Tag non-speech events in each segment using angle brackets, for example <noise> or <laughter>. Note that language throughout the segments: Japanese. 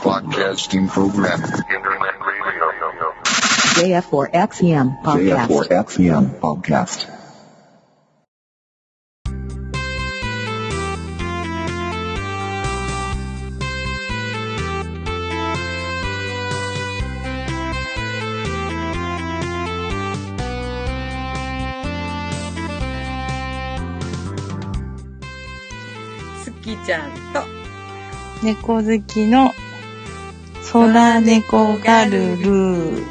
Broadcasting program. Internet radio. JF4XEM podcast. JF4XEM podcast. すきちゃんと、 猫好きの空猫ガルル。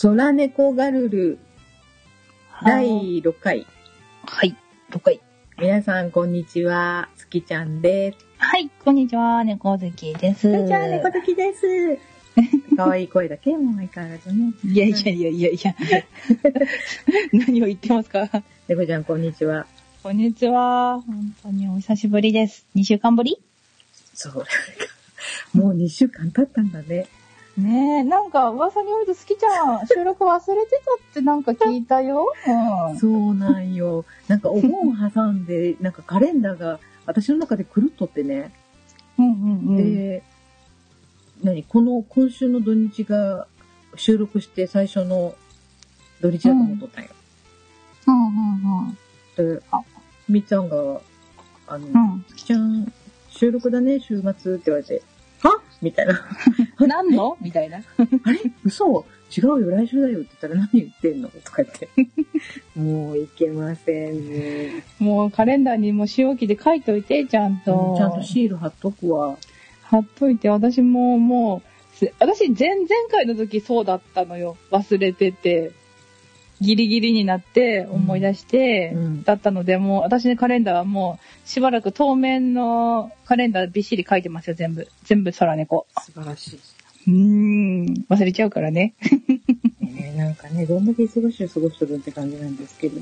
空猫ガルル第6回。はい、6回。皆さん、こんにちは。すきちゃんです。はい、こんにちは、猫好きです。すきちゃん、猫好きです。<laughs> 可愛い声だけも相変わらずね。いやいやいやいやいや。<laughs> 何を言ってますか？猫ちゃん、こんにちは。こんにちは。本当にお久しぶりです。2週間ぶり？そうだ。もう2週間経ったんだね。ねえ、なんか噂によると好きちゃん、収録忘れてたってなんか聞いたよ。うん。そうなんよ。なんかお盆挟んで、なんかカレンダーが私の中で狂っとってね。うんうんうん。で、何？この今週の土日が収録して最初の土日だと思っとったんよ。うんうんうん。で、みっちゃんが、あの、うんきちゃん、収録だね、週末って言われて、は？みたいな。<laughs> 何の？みたいな。<laughs> あれ？嘘？違うよ、来週だよって言ったら何言ってんの？<laughs> とか言って。<laughs> もういけませんね。もうカレンダーにも仕置きで書いといて、ちゃんと。ちゃんとシール貼っとくわ。貼っといて、私ももう、す私前々回の時そうだったのよ。忘れてて。ギリギリになって思い出して、うんだったので、もう私のカレンダーはもうしばらく当面のカレンダーびっしり書いてますよ、全部。全部空猫。素晴らしい。うーん、忘れちゃうからね。ねなんかね、どんだけ忙しい過ごしとるって感じなんですけど。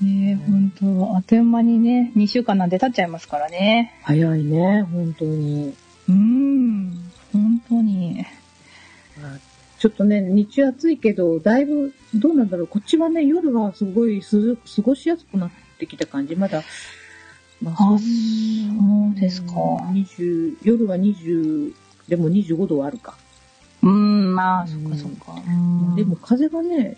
ねえ、ほんと、あっという間にね、2週間なんて経っちゃいますからね。早いね、本当に。うーん、本当に。まあちょっとね、日中暑いけど、だいぶ、どうなんだろう。こっちはね、夜はすごいす過ごしやすくなってきた感じ。まだ、まあそんなそうですか20夜は20、でも25度はあるか。うーん、まあ、そっうんかそっか。まあでも、風がね、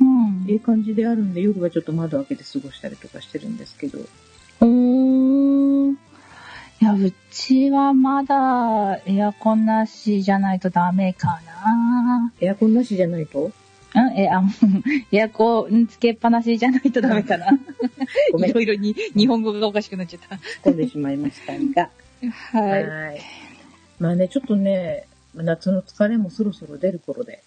うん。ええ感じであるんで、夜はちょっと窓開けて過ごしたりとかしてるんですけど。うーん。いや、うちはまだエアコンなしじゃないとダメかな。エアコンなしじゃないと？うん、え、あ、<laughs> エアコンつけっぱなしじゃないとダメかな。<laughs> ごめん <laughs> いろいろに日本語がおかしくなっちゃっ込んでしまいましたが。た。はい。はい。まあね、ちょっとね、夏の疲れもそろそろ出る頃で。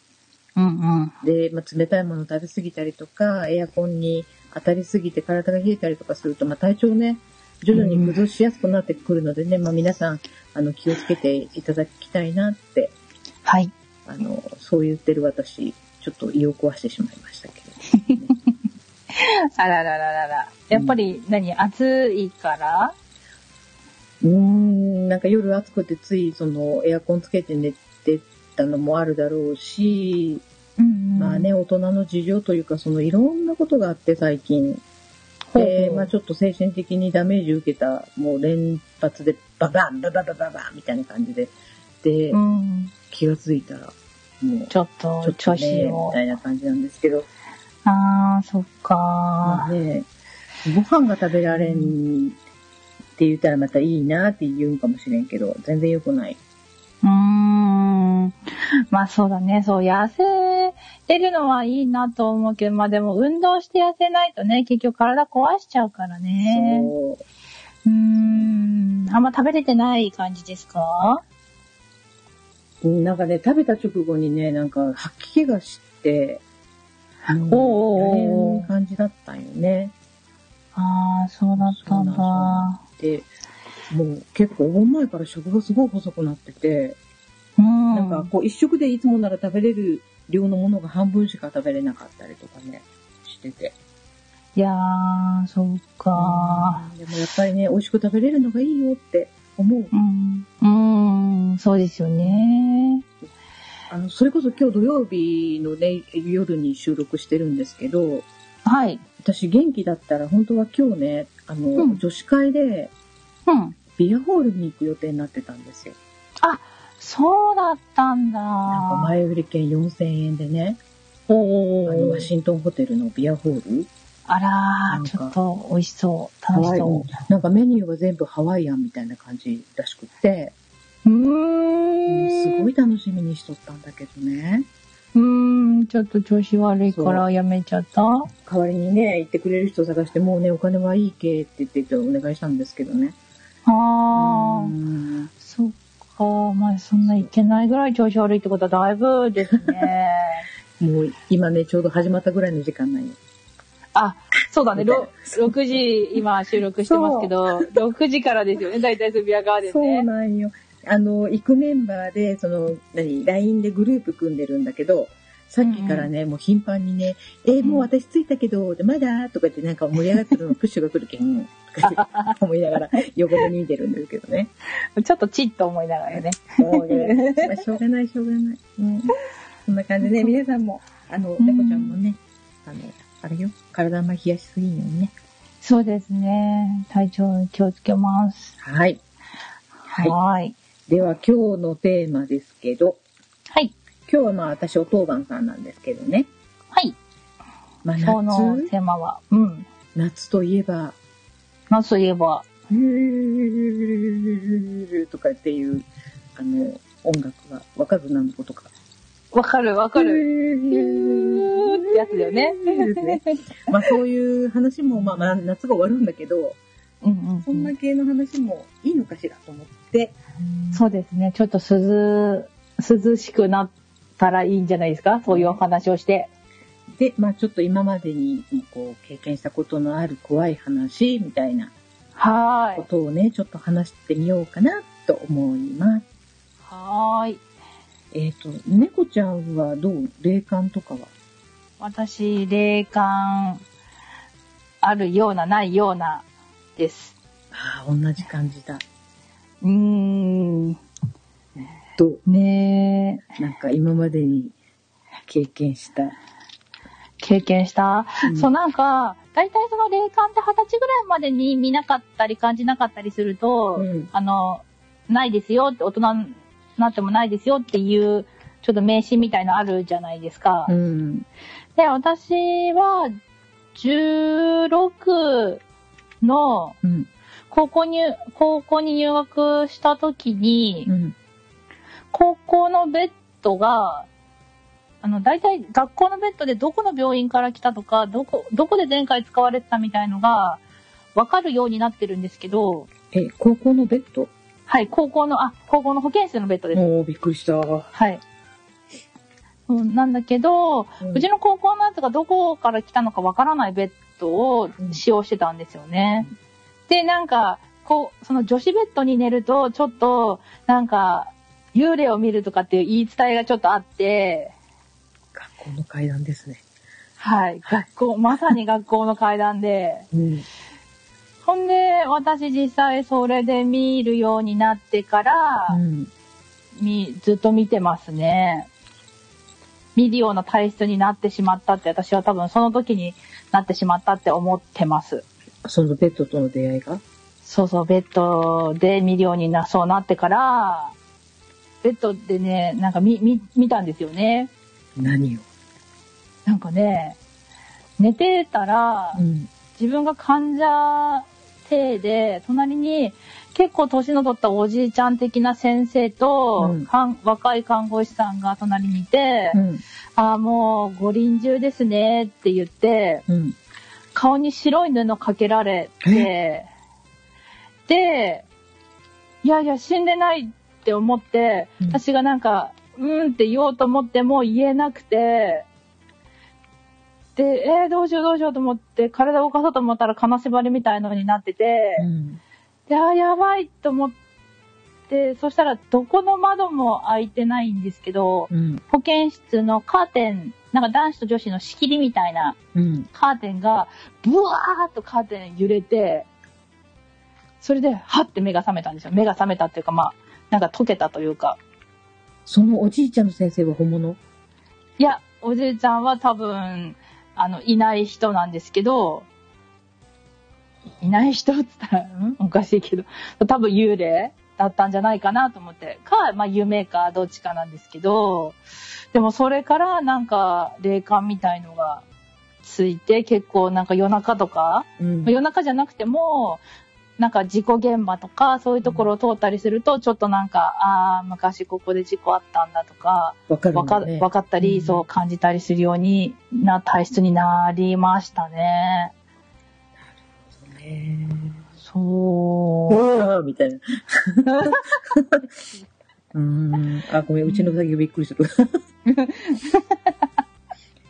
うんうん。で、まあ、冷たいもの食べ過ぎたりとか、エアコンに当たりすぎて体が冷えたりとかすると、まあ、体調ね、徐々に崩しやすくなってくるのでね、まあ、皆さん、あの、気をつけていただきたいなって、はい。あの、そう言ってる私、ちょっと胃を壊してしまいましたけど。<laughs> あららららら。やっぱり何、暑いから？うーん、なんか夜暑くてつい、その、エアコンつけて寝てたのもあるだろうし、うんまあね、大人の事情というか、そのいろんなことがあって最近。で、まあちょっと精神的にダメージ受けた、もう連発でババン、バババババンみたいな感じで。で、うん。気がついたら、もう、ちょっと、ちょっ調とね、み。たいな感じなんですけど、あー、そっかまあね、ご飯が食べられんって言ったらまたいいなって言うんかもしれんけど、全然良くない。うーん。まあそうだね。そう、痩せてるのはいいなと思うけど、まあでも運動して痩せないとね、結局体壊しちゃうからね。そううーん。あんま食べれてない感じですか？うんなんかね、食べた直後にね、なんか吐き気がして、もうおー大変感じだったんよね。ああ、そうだったんだ。で、もう結構お盆前から食がすごい細くなってて、うん。なんかこう一食でいつもなら食べれる量のものが半分しか食べれなかったりとかね、してて。いやー、そうかでもやっぱりね、美味しく食べれるのがいいよって思う。うん。うん、そうですよね。あの、それこそ今日土曜日のね、夜に収録してるんですけど、はい。私元気だったら本当は今日ね、あの、うん女子会でうん。ビアホールに行く予定になってたんですよ。そうだったんだ。なんか前売り券4000円でね、おあの、ワー。シントンホテルのビアホールあらー、かちょっと美味しそう。楽しそなんかメニューが全部ハワイアンみたいな感じらしくって、う。ーん。すごい楽しみにしとったんだけどね。うーん、ちょっと調子悪いからやめちゃった？代わりにね、行ってくれる人探して、もうね、お金はいいけって言ってお願いしたんですけどね。あー、うんそっか。まあ、そんないけないぐらい調子悪いってことはだいぶですね。<laughs> もう今ね、ちょうど始まったぐらいの時間なんよ。あ、そうだね。みたいろ6時、今収録してますけど、6時からですよね。大体スビアガーデンそうね。なんよ。あの、行くメンバーで、その、何、LINE でグループ組んでるんだけど、さっきからね、もう頻繁にね、えーもう私着いたけど、でまだ？とかってなんか盛り上がってるの <laughs> プッシュが来るけん、とか思いながら <laughs> 横で見てるんですけどね。ちょっとチッと思いながらね。そうね。まあ、しょうがない、しょうがない。うん。そんな感じで、皆さんも、あの、うん猫ちゃんもね、あの、あれよ、体あんま冷やしすぎんようにね。そうですね。体調に気をつけます。はい。はい。はい。では、今日のテーマですけど、はい。今日はまあ私お当番さんなんですけどね。はい。まあ今日の夏、テーマは、うん。夏といえば、夏といえば、うーとかっていう、あの、音楽がわかる何のことか。わかるわかうる。ーってやつだよね。まあそういう話も、まあまあ夏が終わるんだけど、うんうんそんな系の話もいいのかしらと思って、そうですね。ちょっと涼、涼しくなったらいいんじゃないですか？そういうお話をして。で、まあちょっと今までにこう経験したことのある怖い話みたいなはーい。ことをね、ちょっと話してみようかなと思います。はーい。えっ、と、猫ちゃんはどう？霊感とかは？私、霊感あるような、ないような、です。ああ、同じ感じだ。うーん。どうねえ、なんか今までに経験した。経験した、うんそう、なんか、大体その霊感って二十歳ぐらいまでに見なかったり感じなかったりすると、うんあの、ないですよって、大人になってもないですよっていう、ちょっと名刺みたいなのあるじゃないですか。うん。で、私は、16のうん。高校入、高校に入学した時に、うん。高校のベッドが、あの、大体学校のベッドでどこの病院から来たとか、どこ、どこで前回使われてたみたいのが、わかるようになってるんですけど、え、高校のベッド？はい、高校の、あ、高校の保健室のベッドです。おー、びっくりした。はい。うん、なんだけど、うんうちの高校のやつがどこから来たのかわからないベッドを使用してたんですよね。で、なんか、こう、その女子ベッドに寝ると、ちょっと、なんか、幽霊を見るとかっていう言い伝えがちょっとあって、学校の階段ですね。はい、学校、まさに学校の階段で、うん。ほんで、私実際それで見るようになってから、うん。み、ずっと見てますね。見るような体質になってしまったって、私は多分その時になってしまったって思ってます。そのベッドとの出会いが？そうそう、ベッドで見るようにな、そうなってから、ベッドでね、なんか見、見、見たんですよね。何を？なんかね、寝てたら、ん。自分が患者体で、隣に結構年の取ったおじいちゃん的な先生と、うん若い看護師さんが隣にいて、うん。ああ、もう、ご臨終ですねって言って、うん。顔に白い布かけられて、で、いやいや、死んでないって思って、うん私がなんか、うーんって言おうと思っても言えなくて、で、えー、どうしようどうしようと思って、体を動かそうと思ったら金縛りみたいのになってて、うん。で、あー、やばいと思って、そしたらどこの窓も開いてないんですけど、うん。保健室のカーテン、なんか男子と女子の仕切りみたいなうん。カーテンが、ブワーっとカーテン揺れて、それで、はって目が覚めたんですよ。目が覚めたっていうか、まあ、なんか溶けたというか。そのおじいちゃんの先生は本物？いや、おじいちゃんは多分、あの、いない人なんですけど、いない人って言ったら、ん？おかしいけど、多分幽霊？だったんじゃないかなと思って、か、まあ夢かどっちかなんですけど、でもそれからなんか霊感みたいのがついて、結構なんか夜中とか、うん。まあ夜中じゃなくても、なんか事故現場とか、そういうところを通ったりすると、ちょっとなんか、ああ、昔ここで事故あったんだとか、わかね。わかったり、うん。そう感じたりするようにな体質になりましたね。ねそう。みたいな。<laughs> うーん。あ、ごめん、うちのうさぎがびっくりする。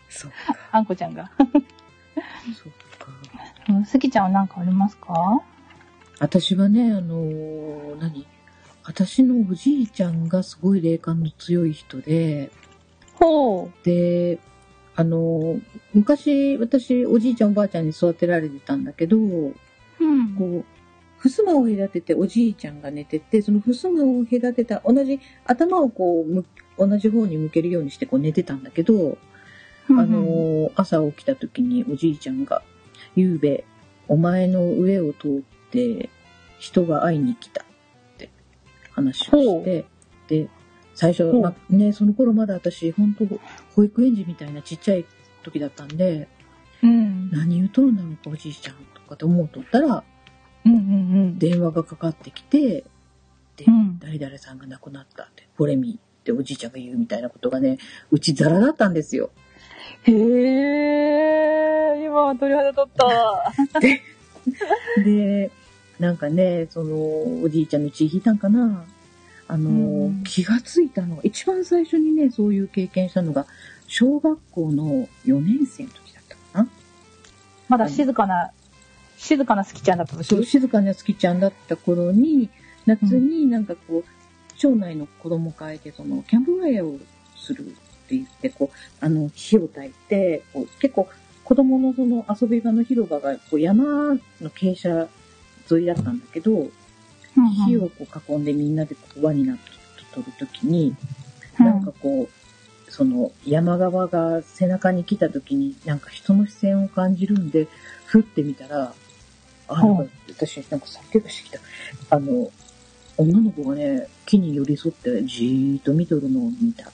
そっか、あんこちゃんが。そ。うんすきちゃんは何かありますか？私はね、あのー何？私のおじいちゃんがすごい霊感の強い人で、ほう。で、あのー昔、私、おじいちゃんおばあちゃんに育てられてたんだけど、うん。こう、襖を隔てておじいちゃんが寝てて、その襖を隔てた、同じ、頭をこうむ、同じ方に向けるようにしてこう寝てたんだけど、あのー朝起きた時におじいちゃんが、ゆうべ、お前の上を通って人が会いに来たって話をして、で、最初、まあね、その頃まだ私、本当保育園児みたいなちっちゃい時だったんで、うん。何言うとるんだろうか、おじいちゃんとかって思うとったら、うんうんうん。電話がかかってきて、で、うん誰々さんが亡くなったって、ボレミっておじいちゃんが言うみたいなことがね、うちザラだったんですよ。へえ、今は鳥肌立った。で、なんかね、その、おじいちゃんの血引いたんかな。あの、うん気がついたのが、一番最初にね、そういう経験したのが、小学校の4年生の時だったかな。まだ静かな、静かなすきちゃんだったそう、時静かな好きちゃんだった頃に、夏になんかこう、町内の子供会でその、キャンプファイヤーをするって言って、こう、あの、火を焚いて、こう結構、子供のその遊び場の広場が、こう、山の傾斜沿いだったんだけど、火をこう囲んでみんなでこう輪になって撮るときに、なんかこう、その山側が背中に来たときに、なんか人の視線を感じるんで、ふってみたら、あ、なんか私なんか叫びしてきた。あの、女の子がね、木に寄り添ってじーっと見とるのを見た。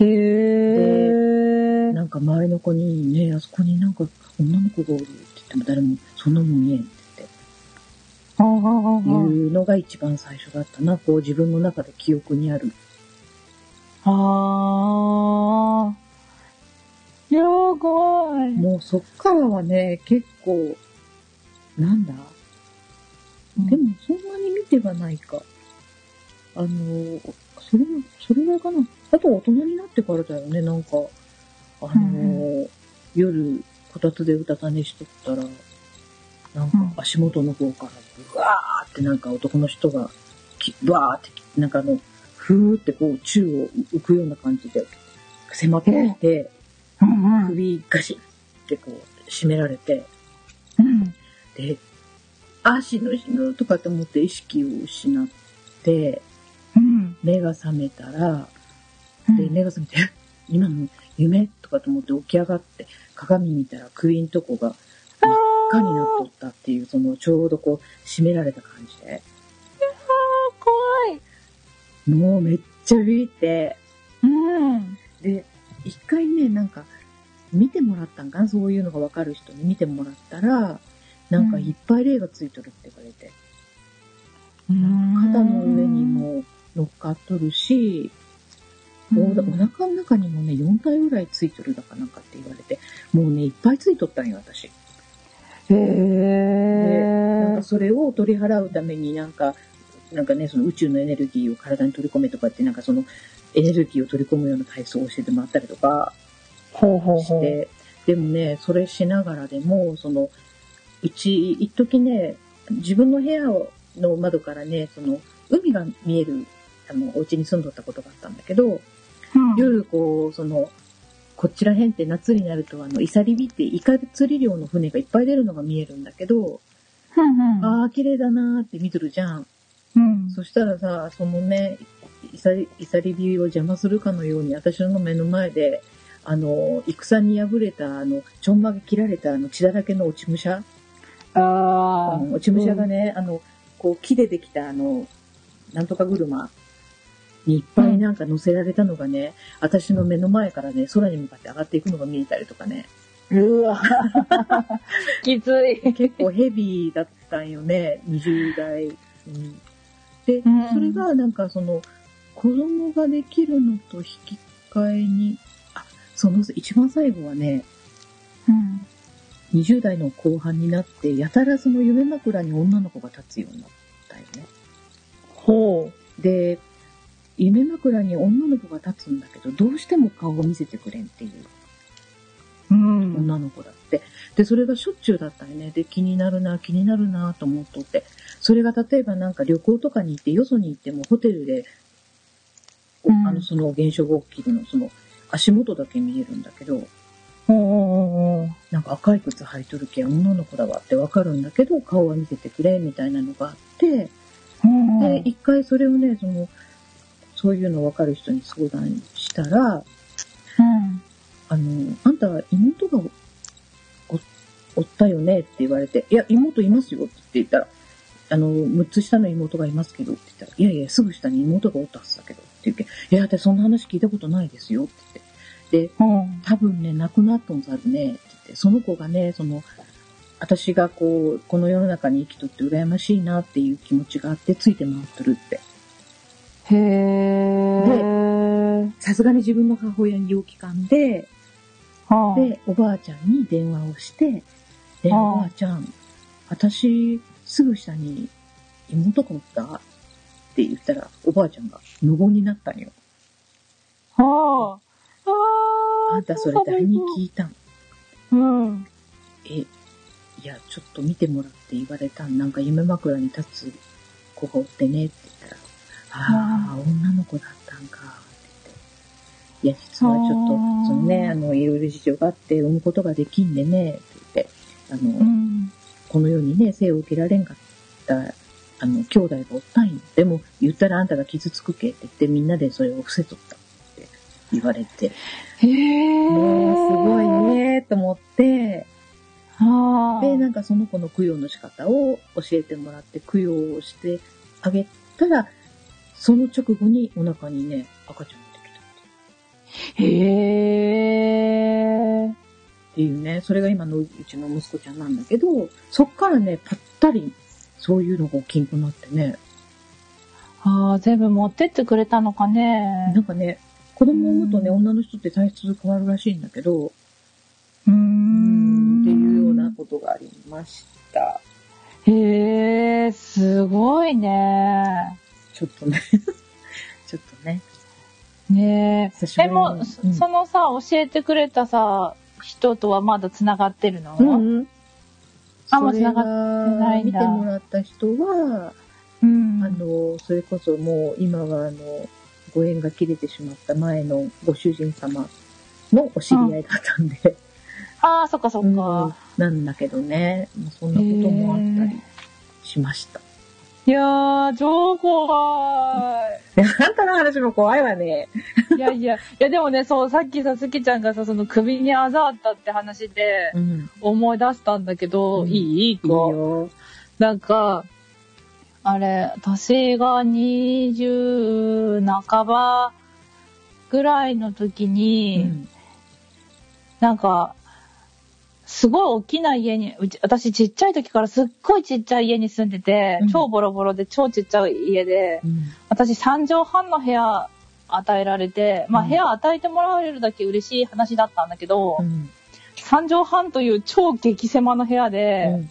へえ。なんか周りの子にね、あそこになんか女の子がおるって言っても誰もそんなもん見えんってあああああ言って、いうのが一番最初だったな。こう自分の中で記憶にある。あ。ああ。いやー、怖い。もうそっからはね、結構、なんだ？でもそんなに見てはないか。あの、それ、それぐらいかな。あと大人になってからだよね、なんか。あの、う夜、こたつでうたた寝しとったら、なんか足元の方から、ブワーってなんか男の人が、きブワーって、なんかあの、ふーってこう宙を浮くような感じで、迫ってきて、うんうん。首ガシッってこう締められて、うん。で、あ、死ぬ死ぬとかって思って意識を失って、うん。目が覚めたら、で、目が覚めて、え <laughs> 今の夢とかと思って起き上がって、鏡見たら首んとこが真っ赤になっとったっていう、そのちょうどこう締められた感じで、怖い。もうめっちゃビビって、うん。で、一回ね、なんか、見てもらったんかなそういうのがわかる人に見てもらったら、なんかいっぱい霊がついとるって言われて、肩の上にも乗っかっとるし、おお腹の中にもね、4体ぐらいついとるだかなんかって言われて、もうね、いっぱいついとったんよ、私。へで、なんえか。それを取り払うためになんか、なんかね、その宇宙のエネルギーを体に取り込めとかって、なんかそのエネルギーを取り込むような体操を教えてもらったりとかほうほうほう。して、でもね、それしながらでも、その、うち、一時ね、自分の部屋の窓からね、その、海が見える、あの、お家に住んどったことがあったんだけど、うん夜こう、その、こっちら辺って夏になると、あの、イサリビってイカ釣り漁の船がいっぱい出るのが見えるんだけど、うんうん。ああ、綺麗だなーって見とるじゃん。うん。そしたらさ、そのね、いさり、いさり火を邪魔するかのように、私の目の前で、あの、戦に敗れた、あの、ちょんまげ切られた、あの、血だらけの落ち武者、あうん落ち武者がね、あの、こう、木でできた、あの、なんとか車にいっぱいなんか乗せられたのがね、私の目の前からね、空に向かって上がっていくのが見えたりとかね、うわ。<laughs> きつい。結構ヘビーだったんよね、20代。うん、で、うんそれがなんかその、子供ができるのと引き換えに、あ、その一番最後はね、うん。20代の後半になって、やたらその夢枕に女の子が立つようになったよね。ほで、夢枕に女の子が立つんだけど、どうしても顔を見せてくれんっていうう。うん。女の子だって。で、それがしょっちゅうだったよね。で、気になるな、気になるなと思っとって。それが例えばなんか旅行とかに行って、よそに行ってもホテルで、おうんあの、その現象が起きるの、その、足元だけ見えるんだけど、ほうほうほうほう。なんか赤い靴履いとるけん女の子だわってわかるんだけど、顔は見せてくれ、みたいなのがあって、うんで、一回それをね、その、そういうの分かる人に相談したら、うん。あの、あんた妹がおおったよね？って言われて、いや、妹いますよって言ったら、あの、6つ下の妹がいますけどって言ったら、いやいや、すぐ下に妹がおったはずだけどって言うけん、いや、私そんな話聞いたことないですよって言って。で、うん。多分ね、亡くなったんざるねって言って、その子がね、その、私がこう、この世の中に生きとって羨ましいなっていう気持ちがあって、ついて回ってるって。へー。さすがに自分の母親に陽気感で、はあ、で、おばあちゃんに電話をして、で、ああおばあちゃん、私、すぐ下に妹がおった？って言ったら、おばあちゃんが無言になったんよ。はあ。あんたそれ誰に聞いたん？うん。え、いや、ちょっと見てもらって言われたん。なんか夢枕に立つ子がおってねって言ったら、ああ、女の子だったんかって言って。いや、実はちょっと、そのね、あの、いろいろ事情があって産むことができんでね、って言って、あの、うん。この世にね、生を受けられんかった、あの、兄弟がおったんよ。でも、言ったらあんたが傷つくけって言って、みんなでそれを伏せとった言われて、へえ。もうすごい。ねと思って、はあ。で、なんかその子の供養の仕方を教えてもらって、供養をしてあげたら、その直後にお腹にね、赤ちゃんができたへえ。っていうね、それが今のうちの息子ちゃんなんだけど、そっからね、ぱったり、そういうのが起きんくなってね、ああ、全部持ってってくれたのかねな。んかね、子供を産むとね、うん女の人って体質変わるらしいんだけど、うーん。っていうようなことがありました。へえ、すごいね。ちょっとね、<laughs> ちょっとね、ねえ。え、久しぶりにもう、うんそのさ、教えてくれたさ、人とはまだ繋がってるの、うん。あもう繋がってないんだ見てもらった人は、うんあの、それこそもう今はあの、ご縁が切れてしまった前のご主人様のお知り合いだったんで、ああ、そっかそっうんか。なんだけどね、まあそんなこともあったりしました。いやー、超怖であんたの話も怖いわね。い。いやいや、いやでもね、そう、さっきさ、すきちゃんがさ、その首にあざあったって話でうん。思い出したんだけど、うんいい？いいいい子。よ。なんか、あれ、私が20半ばぐらいの時うに、ん。なんか、すごい大きな家に、うち、私ちっちゃい時からすっごいちっちゃい家に住んでて、うん超ボロボロで超ちっちゃい家で、うん。私3畳半の部屋与えられて、まあうん部屋与えてもらえるだけ嬉しい話だったんだけど、うん。3畳半という超激狭の部屋で、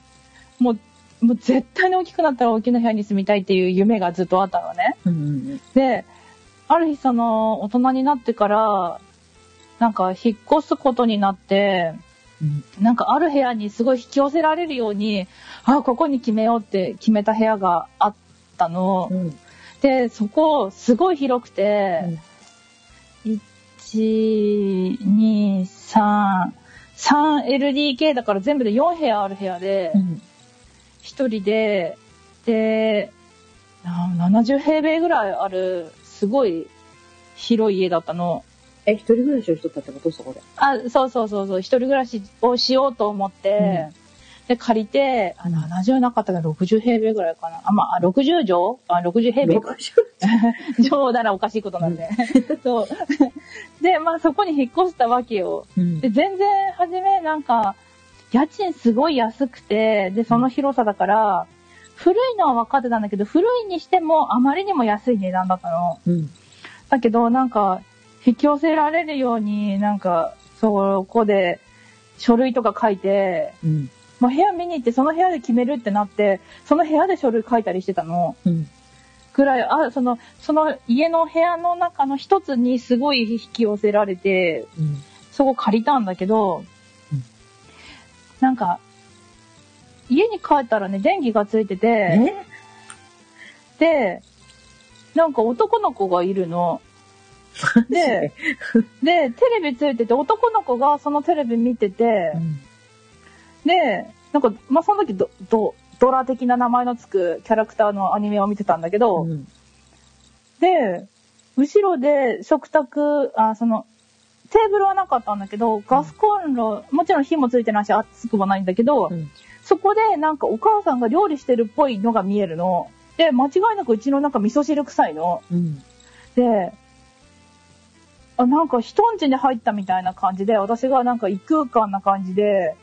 もう、もう絶対に大きくなったら大きな部屋に住みたいっていう夢がずっとあったのね。うん。うん。で、ある日その、大人になってから、なんか引っ越すことになって、うん。なんかある部屋にすごい引き寄せられるように、あ、ここに決めようって決めた部屋があったの。うん。で、そこ、すごい広くて、1、2、3、3LDK だから全部で4部屋ある部屋でう、ん。一人で、で、な70平米ぐらいあるすごい広い家だったの。え、一人暮らしをしとったってこと？そこで。あ、そうそうそうそう、一人暮らしをしようと思って、で、借りて、あ、70なかったから60平米ぐらいかな。あ、まあ、あ60畳？あ、60平米？か。<laughs> 畳ならおかしいことなんで。<laughs> そう。で、まあ、そこに引っ越したわけよ。うんで、全然、初めなんか、家賃すごい安くて、で、その広さだから、古いのは分かってたんだけど、古いにしてもあまりにも安い値段だったの。うん。だけど、なんか、引き寄せられるように、なんか、そこで、書類とか書いて、うん。もう部屋見に行って、その部屋で決めるってなって、その部屋で書類書いたりしてたの。うん。ぐらい、あ、その、その家の部屋の中の一つにすごい引き寄せられて、うん。そこ借りたんだけど、うんなんか、家に帰ったらね、電気がついてて、え？で、なんか男の子がいるの。で、で、テレビついてて、男の子がそのテレビ見ててう、ん。で、なんか、まあ、その時ド、ド、ドラ的な名前のつくキャラクターのアニメを見てたんだけど、うん。で、後ろで食卓、あ、その、テーブルはなかったんだけど、ガスコンロ、もちろん火もついてないし、熱くもないんだけど、うんそこでなんかお母さんが料理してるっぽいのが見えるの。で、間違いなくうちのなんか味噌汁臭いの。うん。で、あ、なんか人ん家に入ったみたいな感じで、私がなんか異空間な感じで、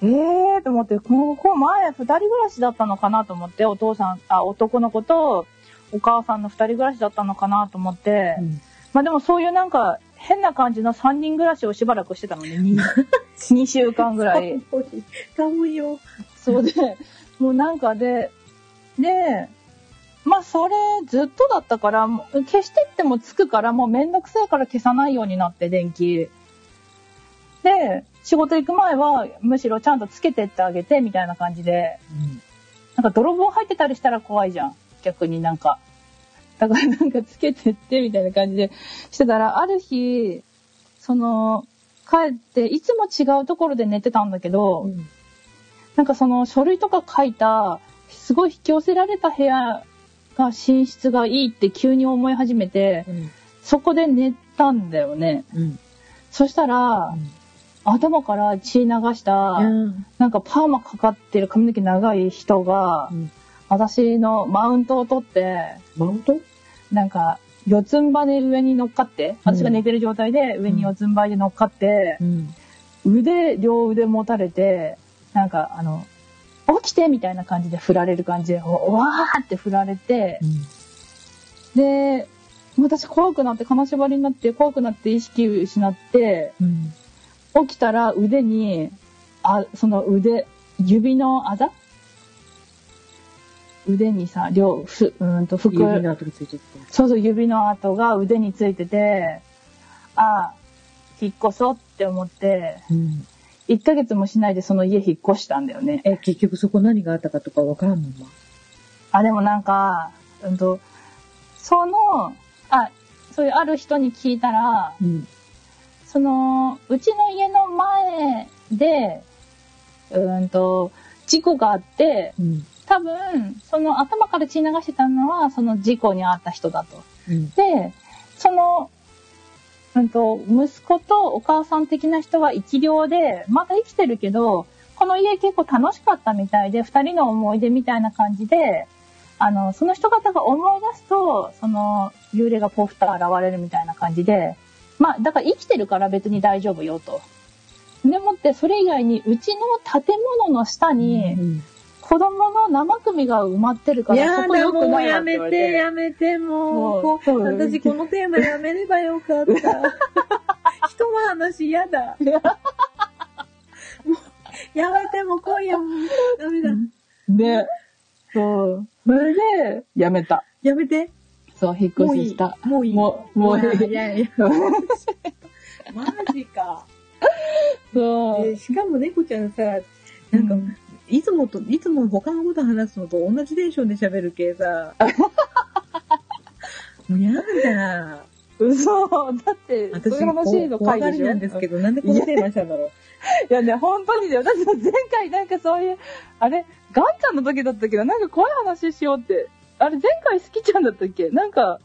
えーと思って、ここ前二人暮らしだったのかなと思って、お父さん、あ、男の子とお母さんの二人暮らしだったのかなと思って、うんまあでもそういうなんか変な感じの三人暮らしをしばらくしてたのね、2, 2 <laughs> 週間ぐらい。<laughs> 寒いよ。そうで、もうなんかで、で、まあそれずっとだったから、消してってもつくから、もうめんどくさいから消さないようになって、電気。で、仕事行く前は、むしろちゃんとつけてってあげて、みたいな感じで、なんか泥棒入ってたりしたら怖いじゃん。逆になんか。だからなんかつけてって、みたいな感じでしてたら、ある日、その、帰って、いつも違うところで寝てたんだけど、うん。なんかその書類とか書いた、すごい引き寄せられた部屋が寝室がいいって急に思い始めて、うん。そこで寝たんだよね。うん。そしたら、頭から血流した、うん。なんかパーマかかってる髪の毛長い人が、うん私のマウントを取って、マウント？なんか、四つん這いで上に乗っかって、私が寝てる状態で上に四つん這いで乗っかって、うん。腕、両腕持たれて、なんか、あの、起きてみたいな感じで振られる感じで、おわーって振られて、で、私怖くなって、金縛りになって、怖くなって意識失って、うん。起きたら腕に、あ、その腕、指のあざ腕にさ、両、ふ、うーんと、服、指の跡がついてて。そうそう、指の跡が腕についてて、ああ、引っ越そうって思って、うん。1ヶ月もしないでその家引っ越したんだよね。え、結局そこ何があったかとかわからんもんな。あ、でもなんか、うんと、その、あ、そういうある人に聞いたら、うん。その、うちの家の前で、うーんと、事故があって、うん。多分、その頭から血流してたのは、その事故に遭った人だと。うん。で、その、うんと、息子とお母さん的な人は生き量で、まだ生きてるけど、この家結構楽しかったみたいで、二人の思い出みたいな感じで、あの、その人方が思い出すと、その、幽霊がポフと現れるみたいな感じで、まあ、だから生きてるから別に大丈夫よと。でもって、それ以外に、うちの建物の下に、うん子供の生首が埋まってるから、そこ良くないわって。やめて、ももうこう私このテーマやめればよかった。<laughs> 人の話嫌だ。やめて、もう今夜もうダメだ。で、そう。それで、やめた。やめて。そう、引っ越しした。。もういい。もう、もういい。いやいや。マジか。そう。でしかも猫ちゃんさ、なんか、いつもと、いつも他のこと話すのと同じテンションで喋る系さ。もうやだ。嘘。だって、私、そういう話の回でしょ？なんですけど、なんでこのテーマにしたんだろう。いやね、本当にだよ。だって前回なんかそういう、あれ、ガンちゃんの時だったけど、なんか怖い話しようって。あれ、前回好きちゃんだったっけ？なんか、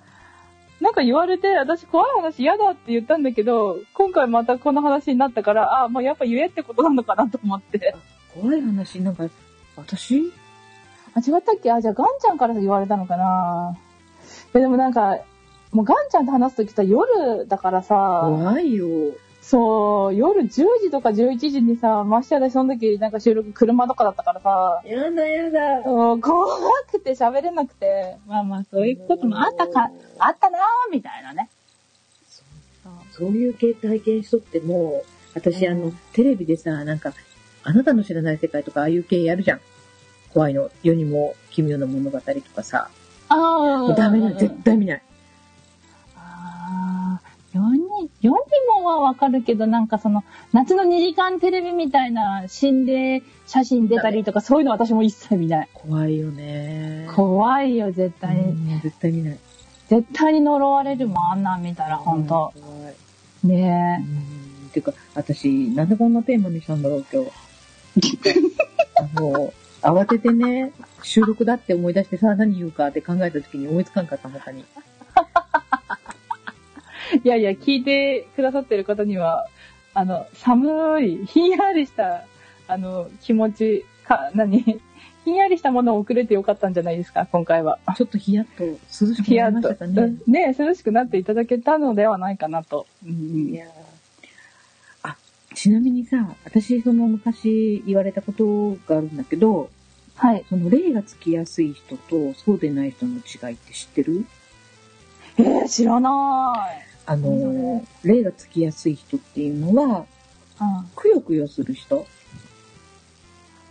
なんか言われて、私怖い話嫌だって言ったんだけど、今回またこの話になったから、あ、もうやっぱ言えってことなのかなと思って。怖い話、なんか、私？あ、違ったっけ？あ、じゃあガンちゃんから言われたのかな。いやでもなんか、もうガンちゃんと話すときさ、夜だからさ、怖いよ。そう、夜10時とか11時にさ、ましてやでその時なんか収録車とかだったからさ、やだやだ。怖くて喋れなくて、まあまあそういうこともあったか、あったなーみたいなね。そういう系体験しとっても、私、あの、テレビでさ、なんか、あなたの知らない世界とか、ああいう系やるじゃん。怖いの。世にも奇妙な物語とかさ。あもうダメだ、絶対見ない。ああ、世に、世にもはわかるけど、なんかその、夏の2時間テレビみたいな心霊写真出たりとか、そういうの私も一切見ない。怖いよね。怖いよ、絶う対に。ん絶対見ない。絶対に呪われるもん、あんなん見たら、ほんと。怖い。ねうんていうか、私、なんでこんなテーマにしたんだろう、今日。<laughs> あの、慌ててね、収録だって思い出してさ、何言うかって考えた時に思いつかんかった、他に。え。<laughs> いやいや、聞いてくださってる方には、あの、寒い、ひんやりした、あの、気持ち、か、何ひんやりしたものを送れてよかったんじゃないですか、今回は。ちょっとヒヤッと涼しくなりましたかね。ね涼しくなっていただけたのではないかなと。うんいやちなみにさ、私、その昔言われたことがあるんだけど、はい。その霊がつきやすい人とそうでない人の違いって知ってる？えー、知らない。あの、霊がつきやすい人っていうのは、うん。くよくよする人。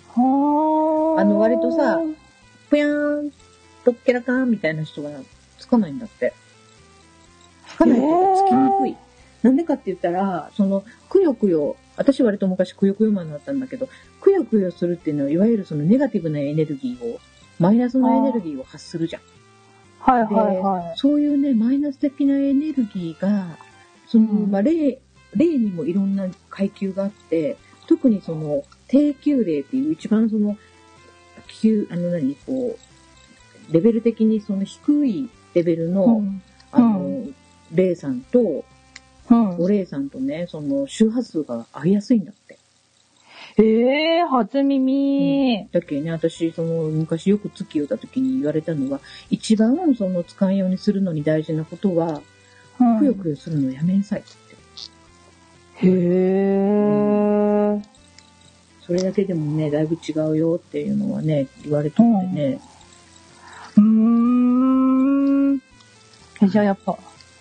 ほーあの割とさぷやーん、とっけらかーんみたいな人がつかないんだって。つかないっていうか、つきにくい。なんでかって言ったら、その、くよくよ、私割と昔くよくよマンだったんだけど、くよくよするっていうのは、いわゆるそのネガティブなエネルギーを、マイナスのエネルギーを発するじゃん。はいはいはそういうね、マイナス的なエネルギーが、その、うんまあ、霊、霊にもいろんな階級があって、特にその、低級霊っていう一番その、級、あの何、こう、レベル的にその低いレベルい。の、うん。あの、霊さんと、うん。お霊さんとね、その周波数が合いやすいんだって。えー、初耳。だっけね、私、その、昔よく月をた時に言われたのは、一番その使いようにするのに大事なことは、うんくよくよするのやめんさいって。へー。それだけでもね、だいぶ違うよっていうのはね、言われとってね。うーん。え、じゃあやっぱ、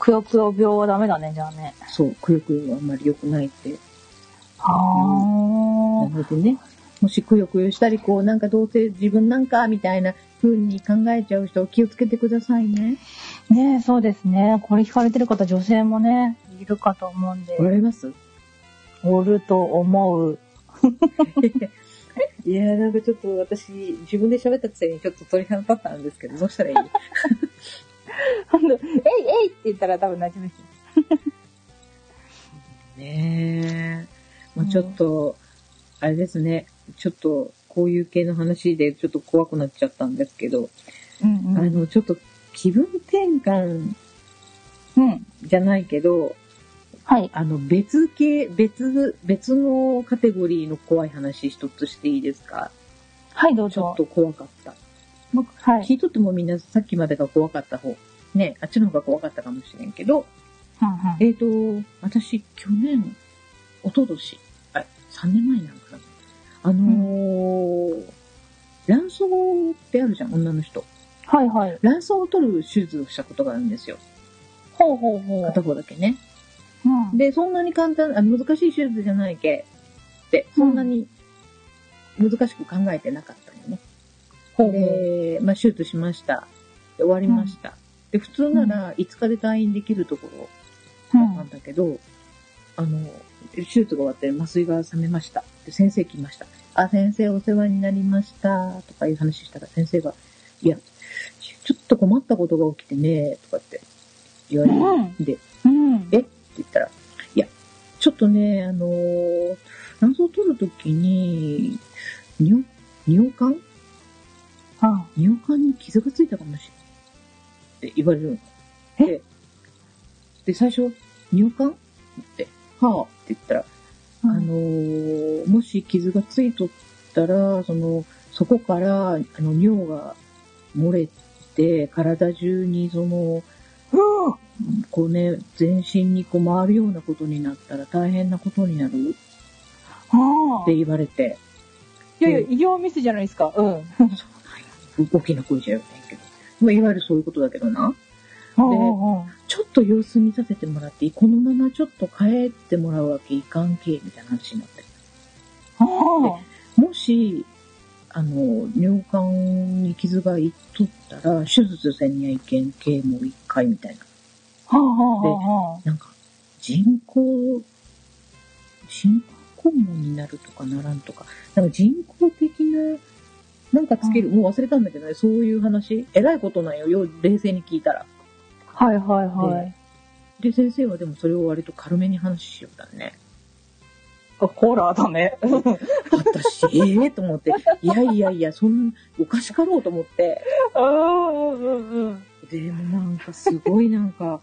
くよくよ病はダメだね、じゃあね。そう、くよくよはあんまり良くないって。はなのでね、もしくよくよしたり、こう、なんかどうせ自分なんか、みたいな風に考えちゃう人、気をつけてくださいね。ー。ねえ、そうですね。これ聞かれてる方、女性もね、いるかと思うんでお。られます？おると思う。<laughs> いやーなんかちょっと私、自分で喋ったくせにちょっと鳥肌立ったんですけど、どうしたらいい？ほんと、えいえいって言ったら多分大丈夫ですよ。ねえ。まあちょっと、あれですね。ちょっと、こういう系の話でちょっと怖くなっちゃったんですけど、うんあの、ちょっと気分転換うん。じゃないけど、はい。あの、別系、別、別のカテゴリーの怖い話一つしていいですか？はい、どうぞ。ちょっと怖かった。はい。聞いとってもみんなさっきまでが怖かった方。ね、あっちの方が怖かったかもしれんけど、うんうんえっ、と、私、去年、一昨年あ、3年前なんかな。あのー卵巣ってあるじゃん、女の人。はいはい。卵巣を取る手術をしたことがあるんですよ。ほうほうほう。片方だけね。うん。で、そんなに簡単、あ難しい手術じゃないけ。で、そんなに難しく考えてなかったよね。ほうほう。で、まあ、手術しました。で終わりました。で、普通なら5日で退院できるところうんだったんだけど、あの、手術が終わって麻酔が覚めました。で、先生来ました。あ、先生お世話になりました。とかいう話したら先生が、いや、ちょっと困ったことが起きてね、とかって言われうんうん。え？って言ったら、いや、ちょっとね、あのー卵巣を取るときに、尿、尿管？あ尿管に傷がついたかもしれない。って言われるの。で、最初、尿管って、はあって言ったら、あのーもし傷がついとったら、その、そこから、あの、尿が漏れて、体中にその、こうね、全身にこう回るようなことになったら大変なことになるっはあて言われて、いやいや、医療ミスじゃないですか。うん。大きな声じゃ言わないけど。まあ、いわゆるそういうことだけどな。はちょっと様子見させてもらっていいこのままちょっと帰ってもらうわけいかんけみたいな話になって。あはもし、あの、尿管に傷がいっとったら、手術せんにはいけんけもう一回みたいな。あ。はあはあはなんか、人工、人工肛門になるとかならんとか、なんか人工的な、なんかつける、もう忘れたんだけどね、そういう話、えらいことなんよ、よう冷静に聞いたら。あ。はいはいはい。で、先生はでもそれを割と軽めに話しようだね。あホラーだね。<laughs> 私、ええと思って、いやいやいや、そん、おかしかろうと思って、うんうんうん。でもなんかすごいなんか、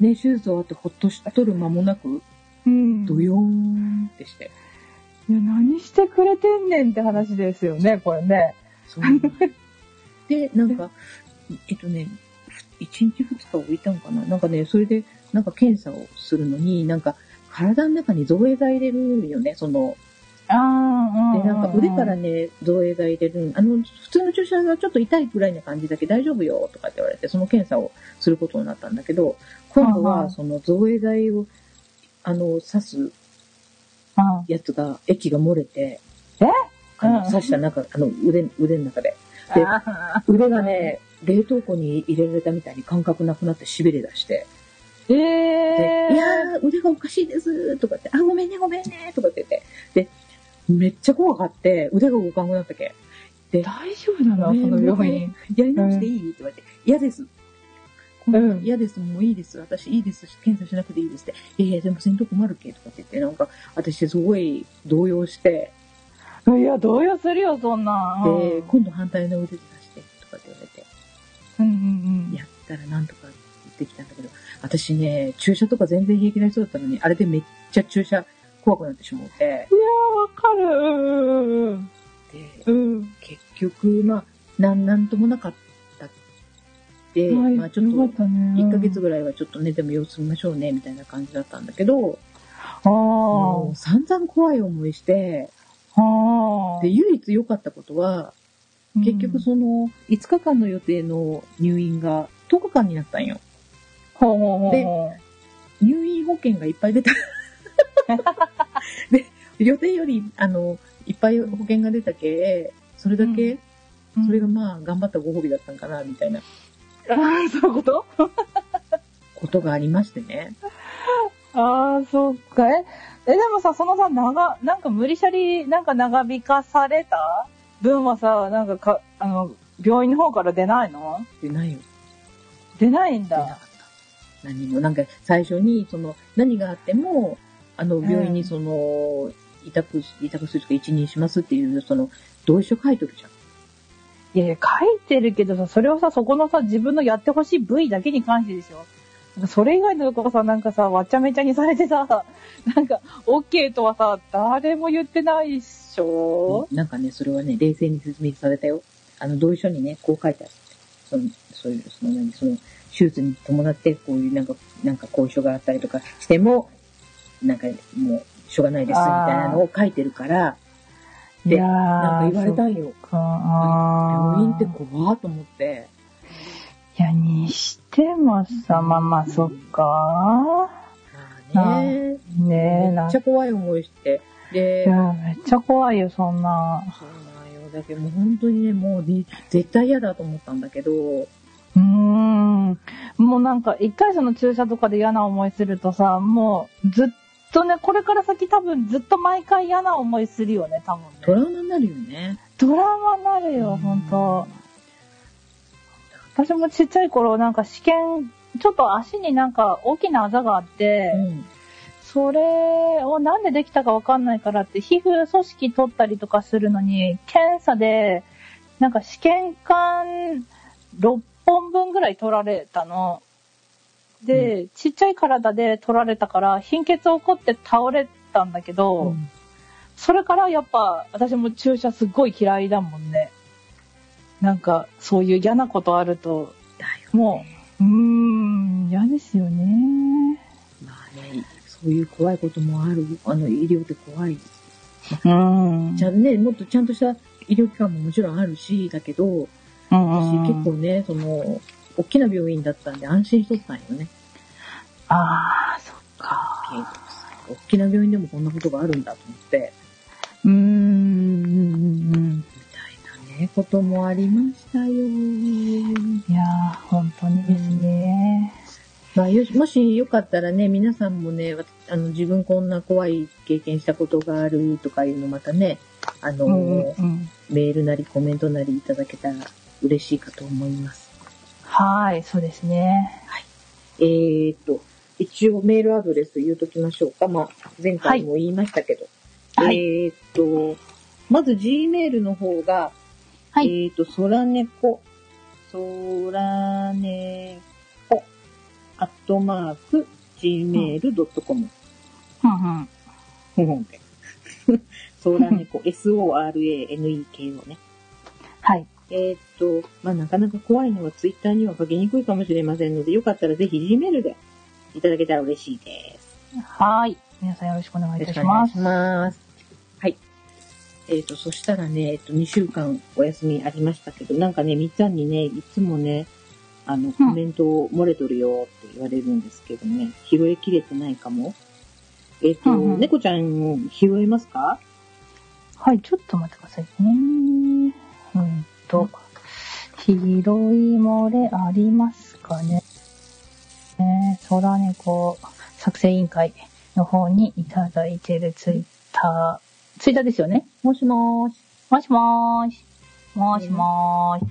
ね、手術終わってほっとしとる間もなく、うん。ドヨーンってして。いや、何してくれてんねんって話ですよね、これね。そうなん <laughs> で、なんか、えっとね、1日2日置いたのかな？なんかね、それで、なんか検査をするのに、なんか、体の中に造影剤入れるよね、その、ああ、で、なんか腕からね、造影剤入れる、あの、普通の注射はちょっと痛いくらいな感じだけど大丈夫よ、とかって言われて、その検査をすることになったんだけど、今度は、その造影剤を、あの、刺すうん。やつが、液が漏れて、え？あのうん刺した中、あの、腕、腕の中で。であ腕がね、冷凍庫に入れられたみたいに感覚なくなって痺れ出して、ーえで、えいやー、腕がおかしいです、とかって、あ、ごめんね、ごめんね、とかって言って、で、めっちゃ怖がって、腕が動かなくなったけ。で、大丈夫なの？その病院。やり直していい？って言われて、嫌です。こうん嫌です、もういいです。私いいです。検査しなくていいですって。いやいや、でもせんと困るけ、とかって言って、なんか、私すごい動揺して、いや、動揺するよ、そんなん。で、うん今度反対の腕で出して、とかって言われて、うんうんやったらなんとかできたんだけど、私ね、注射とか全然平気な人だったのに、あれでめっちゃ注射怖くなってしまって、いやわかる。うんうんで、うん。うん。結局、まあ、なん、なんともなかったって、はいまあちょっと、よかったね。1ヶ月ぐらいはちょっとね、でも様子見ましょうね、みたいな感じだったんだけど、あもう散々怖い思いして、あ。ああ。で、唯一良かったことは、結局その、5日間の予定の入院が10日間になったんよ。ほうほうほうでほ入院保険がいっぱい出た。で、予定より、あの、いっぱい保険が出たけ、それだけ、う。それがまあ、頑張ったご褒美だったんかな、みたいなああ、そういうこと？ことがありましてね。ああ、そうか。え、え、でもさ、そのさ、長、なんか無理しゃり、なんか長引かされた分はさ、なんかか、あの、病院の方から出ないの？で、ないよ。出ないんだ。出なかった。何も。なんか、最初に、その、何があっても、あの、病院にその、委託し、委託するとか一任しますっていう、その、同意書書いとるじゃん。いやいや、書いてるけどさ、それをさ、そこのさ、自分のやってほしい部位だけに関してでしょ。それ以外のとこさ、なんかさ、わっちゃめちゃにされてさ、<laughs> なんか、OK とはさ、誰も言ってないっしょ、なんかね、それはね、冷静に説明されたよ。あの、同意書にね、こう書いてある。その、そういう、その、何、その、手術に伴って、こういう、なんか、なんか後遺症があったりとかしても、なんか、もう、しょうがないです、みたいなのを書いてるから、でなんか言われたんよ。病院って怖ーと思って、いや、にしてもさ、まあまあ、そっかまあね、ねえ、めっちゃ怖い思いして、でい、や、めっちゃ怖いよ、そんな。そうなんよ。だけどもう本当にね、もうね、絶対嫌だと思ったんだけど、うーん。もうなんか、一回その注射とかで嫌な思いするとさ、もう、ずっとね、これから先多分ずっと毎回嫌な思いするよね、多分トね。ラウマになるよね。ドラマになるよ、ほんと。私もちっちゃい頃、なんか試験、ちょっと足になんか大きなあざがあって、うん。それをなんでできたかわかんないからって、皮膚組織取ったりとかするのに、検査で、なんか試験管6本分ぐらい取られたの。で、ちっちゃい体で取られたから、貧血起こって倒れたんだけど、うんそれからやっぱ、私も注射すっごい嫌いだもんね。なんか、そういう嫌なことあると、もう、うーん、嫌ですよね。まあね、そういう怖いこともある。あの、医療って怖い。うん。ちゃんね、もっとちゃんとした医療機関ももちろんあるし、だけど、うん私うん結構ね、その、大きな病院だったんで安心しとったんよね。ああ、そっか。大きな病院でもこんなことがあるんだと思って、うーん、いこともありましたよ。いやー、本当にですね。まあ、よし、もしよかったらね、皆さんもね、わあの、自分こんな怖い経験したことがあるとかいうのまたね、あの、うんうん。メールなりコメントなりいただけたら嬉しいかと思います。はい、そうですね。えーっと、一応メールアドレス言うときましょうか。まあ、前回も言いましたけど。はいえーっと、まず Gmail の方が、はい。えーっと、そらねこ、そらねこ、アットマーク、gmail.com。うんうん。ふふ <laughs> んで。そらねこ、s-o-r-a-n-e-k をね。はい。えーっと、まあ、なかなか怖いのはツイッターには書きにくいかもしれませんので、よかったらぜひ Gmail でいただけたら嬉しいです。はい。皆さんよろしくお願いいよたします。ます。はい。えっ、と、そしたらね、えっ、と、2週間お休みありましたけど、なんかね、みっちゃんにね、いつもね、あの、コメントを漏れとるよって言われるんですけどね、拾いきれてないかも。えっ、と、うんうん猫ちゃん拾えますか？はい、ちょっと待ってくださいね。うんと、拾い漏れありますかね。えー、空猫作成委員会の方にいただいてるツイッター、ツイッターですよね。もしもーし。もしもーし。もしもーし。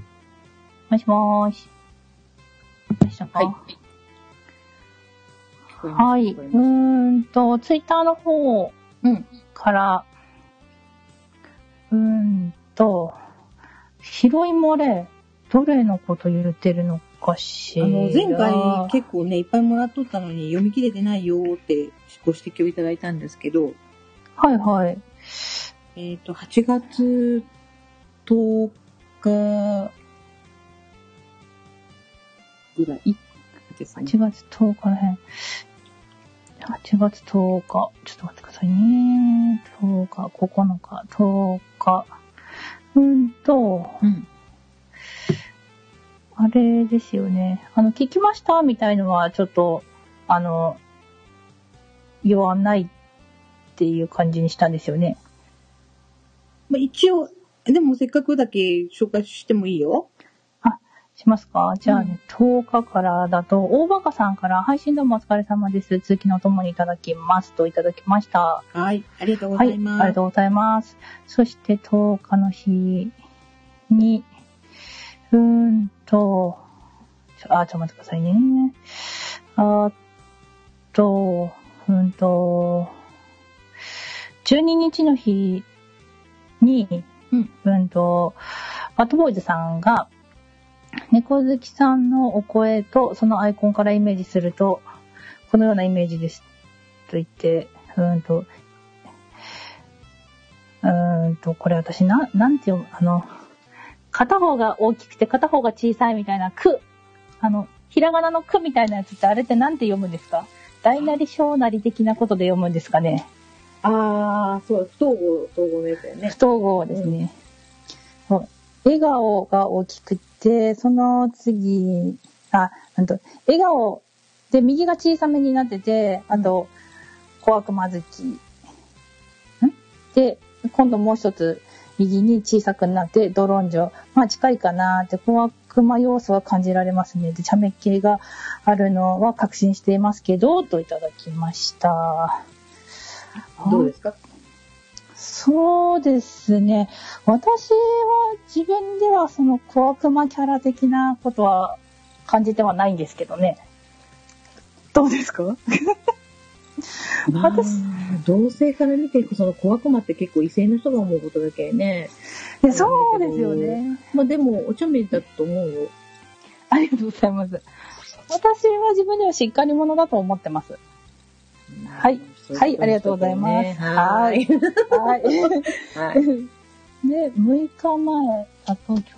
もしもーし。でしたかはい。はい。うーんと、ツイッターの方うん。から、うーんと、拾い漏れ、どれのこと言ってるのかしら。あの、前回結構ね、いっぱいもらっとったのに読み切れてないよーってご指摘をいただいたんですけど、はいはい。えっ、と、8月10日ぐらい？ですね。8月10日らへん。8月10日。ちょっと待ってくださいね。10日、9日、10日。うんと、うん。あれですよね。あの、聞きました？みたいのは、ちょっと、あの、言わないっていう感じにしたんですよね。まあ、一応、でもせっかくだけ紹介してもいいよ。しますか？じゃあね、10日からだと、大バカさんから配信どうもお疲れ様です。通勤のともにいただきますといただきました。はい。ありがとうごはい、あざいます。りがとうございます。そして10日の日に、うーんと、ちょあ、ちょっと待ってくださいね。あと、うーんと、12日の日に、うんうんと、バットボーイズさんが、猫好きさんのお声とそのアイコンからイメージすると、このようなイメージです。と言って、うんと、うんと、これ私な、なんて読む、あの、片方が大きくて片方が小さいみたいな、く、あの、ひらがなのくみたいなやつってあれってなんて読むんですか？大なり小なり的なことで読むんですかね？ああ、そう、不統合、統合のやつだよね不。統合ですね。そう笑顔が大きくて、その次、あ、なんと、笑顔で右が小さめになってて、あと、小悪魔好き。ん？で、今度もう一つ右に小さくなって、ドロンジョ。まあ近いかなって、小悪魔要素は感じられますね。で、茶目系があるのは確信していますけど、といただきました。どうですか？そうですね。私は自分ではその小悪魔キャラ的なことは感じてはないんですけどね。どうですか？<laughs> まあ、同性から見て、その小悪魔って結構異性の人が思うことだけね。いやそうですよね。まあでも、お茶目だと思うよ。ありがとうございます。私は自分ではしっかり者だと思ってます。はいはいありがとうございますねはい。はい。はい。<laughs> で、6日前、あと今日、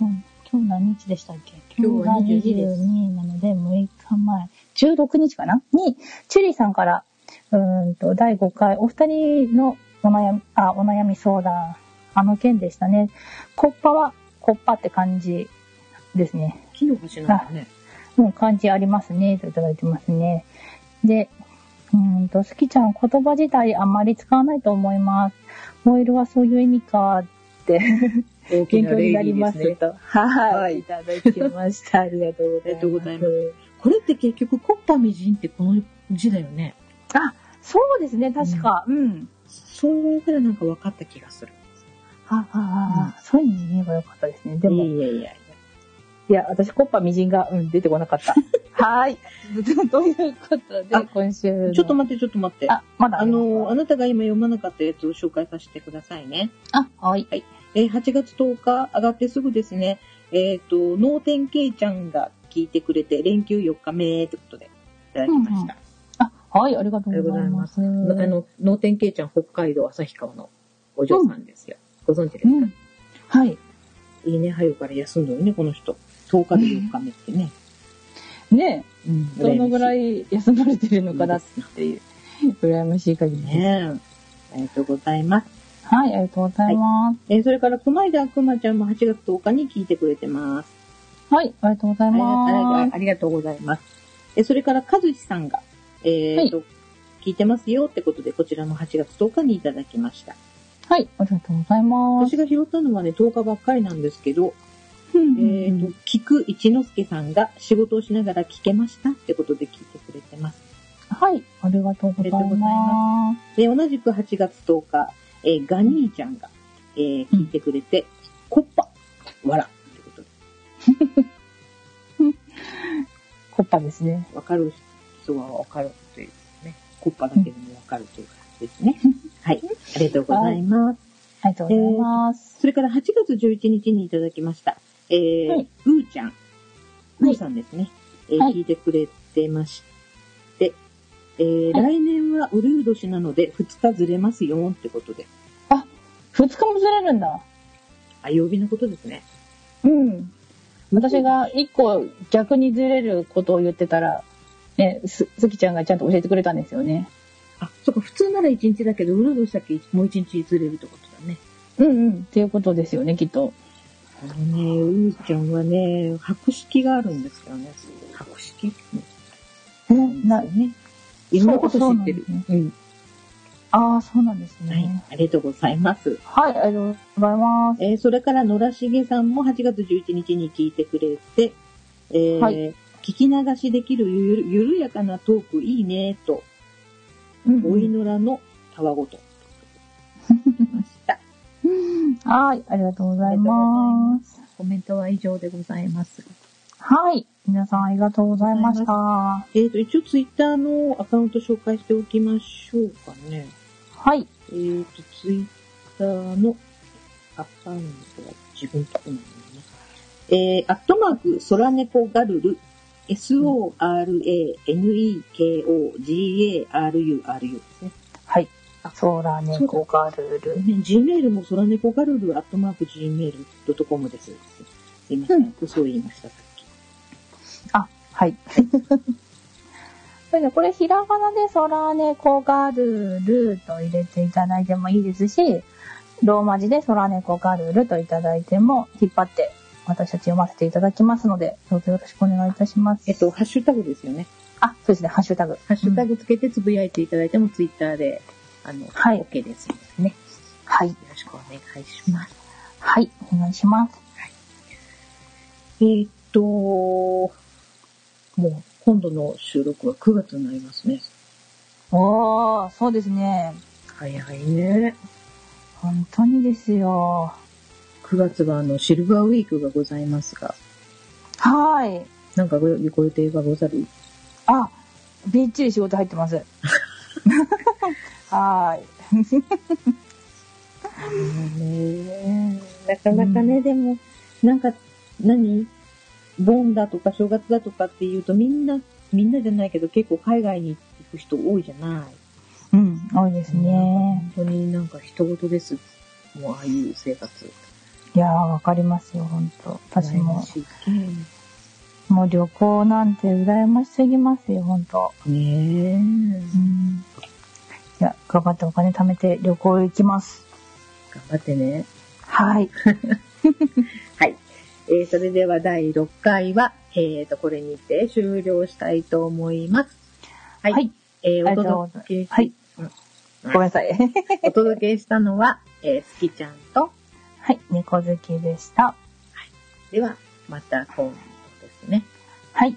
今日何日でしたっけ？今日は今日22です22なので、6日前、16日かな？に、チュリーさんから、うーんと、第5回、お二人のお悩み、あ、お悩み相談、あの件でしたね。コッパは、コッパって感じですね。木の橋なんだね。もう漢字ありますね、といただいてますね。で、うーんと、好きちゃん、言葉自体あんまり使わないと思います。燃えるはそういう意味かって、勉強になり。ますと。はい、はいい。ただきました。ありがとうございます。これって結局、コッパみじんってこの字だよね。あ、そうですね、確か。うん。そう言われたらなんか分かった気がする。ははは、そういうに言えばよかったですね。でも、いいやいや。や、私、コッパみじんが、うん、出てこなかった。<laughs> はい。ということであ、今週の？ちょっと待って、ちょっと待って。あ、まだあの、ああなたが今読まなかったやつを紹介させてくださいね。あ、はい。えー8月10日上がってすぐですね、えっ、と、脳天けいちゃんが聞いてくれて、連休4日目ってことでいただきました。あ、はい、ありがとありがとうございま。すす。あの、脳天けいちゃん、北海道旭川のお嬢さんですよ。ご存知ですか、うん。はい。いいね、早くから休んどるね、この人。10日で4日目ってね。ねうんえ、どのぐらいい休まれてるのかなっていう、羨ましい限りです。ねありがとうございます。はい、ありがとうございます。えーそれから、この間、くまちゃんも8月10日に聞いてくれてます。はい、ありがとうございます。がありがとうございます。えーそれから、かずしさんが、えーと、聞いてますよってことで、こちらも8月10日にいただきました。はい、ありがとうございます。私が拾ったのはね、10日ばっかりなんですけど、うんえっ、と、聞く一之輔さんが仕事をしながら聞けましたってことで聞いてくれてます。はい、ありがとうございまで、同じく8月10日、えーガニーちゃんが、えー聞いてくれて、コッパ、わらってことで、す。コッパですね。わかる人はわかるというね、コッパだけでもわかるという感じですね。はい、ありがとうございます。ありがとうございます。それから8月11日にいただきました。えーはいうーちゃん。うーさんですね。えーはい聞いてくれてまして、えーは来年はうるう年なので2日ずれますよってことで。二日もずれるんだ。あ、曜日のことですね。うん。私が一個逆にずれることを言ってたら、ね、す、すきちゃんがちゃんと教えてくれたんですよね。あ、そっか、普通なら1日だけど、うるう年だけもう1日ずれるってことだね。うんうん。っていうことですよね、きっと。あのね、うーちゃんはね、白色があるんですよね。白色うんな、ね。いろんなこと知ってる。そうん。ああ、そうなんですはいね。。ありがとうございます。はい、ありがとうございます。えーそれから野良重さんも8月11日に聞いてくれて、えーはい聞き流しできるゆる緩やかなトークいいねと、うんおいのらのたわごと。はい、ありがとうございます。コメントは以上でございます。はい、皆さんありがとうございました。えっ、と、一応ツイッターのアカウント紹介しておきましょうかね。はい、えっ、と、ツイッターのアカウントは自分とこなんだね。えー、アットマーク、ソラネコガルル、S-O-R-A-N-E-K-O-G-A-R-U-R-U ですね。はい。ソーラーネコガルル。ね、Gmail もソラネコガルル、アットマーク Gmail.com です。すいません。うん嘘を言いました、さっき。あ、はい。<laughs> それで、これ、ひらがなでソラネコガルルと入れていただいてもいいですし、ローマ字でソラネコガルルといただいても、引っ張って私たち読ませていただきますので、どうぞよろしくお願いいたします。えっと、ハッシュタグですよね。あ、そうですね、ハッシュタグ。ハッシュタうんグつけてつぶやいていただいても、ツイッターで、あの、はい OK ですのでね。はい。よろしくお願いします。はい、お願いします。えーっと、もう、今度の収録は9月になりますね。おー、そうですね。早いね。本当にですよ。9月はあの、シルバーウィークがございますが、はい。なんかごご予定がござる？あ、びっちり仕事入ってます。<laughs> はーい。ね <laughs> なかなかね、でも、なんか、何？ボンだとか正月だとかって言うとみんなみんなじゃないけど結構海外に行く人多いじゃない。うん、多いですね。本当になんか人事です。もうああいう生活。いやー、わかりますよ、本当私も。もう旅行なんて羨ましすぎますよ、本当ねえ。うん。いや、頑張ってお金貯めて旅行行きます。頑張ってね。はい。<laughs> はい。えー、それでは第6回は、えーと、これにて終了したいと思います。はい。はいえー、お届けし、はいうんごめんなさい。<laughs> お届けしたのは、えー、すきちゃんと、はい、猫好きでした。では、また今度ですね。はい。はい。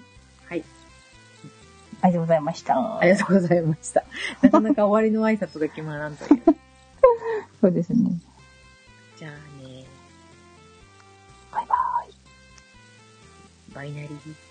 ありがとうございました。ありがとうございました。<laughs> なかなか終わりの挨拶が決まらんという。<laughs> そうですね。じゃあね、バイバイ。バイナリー。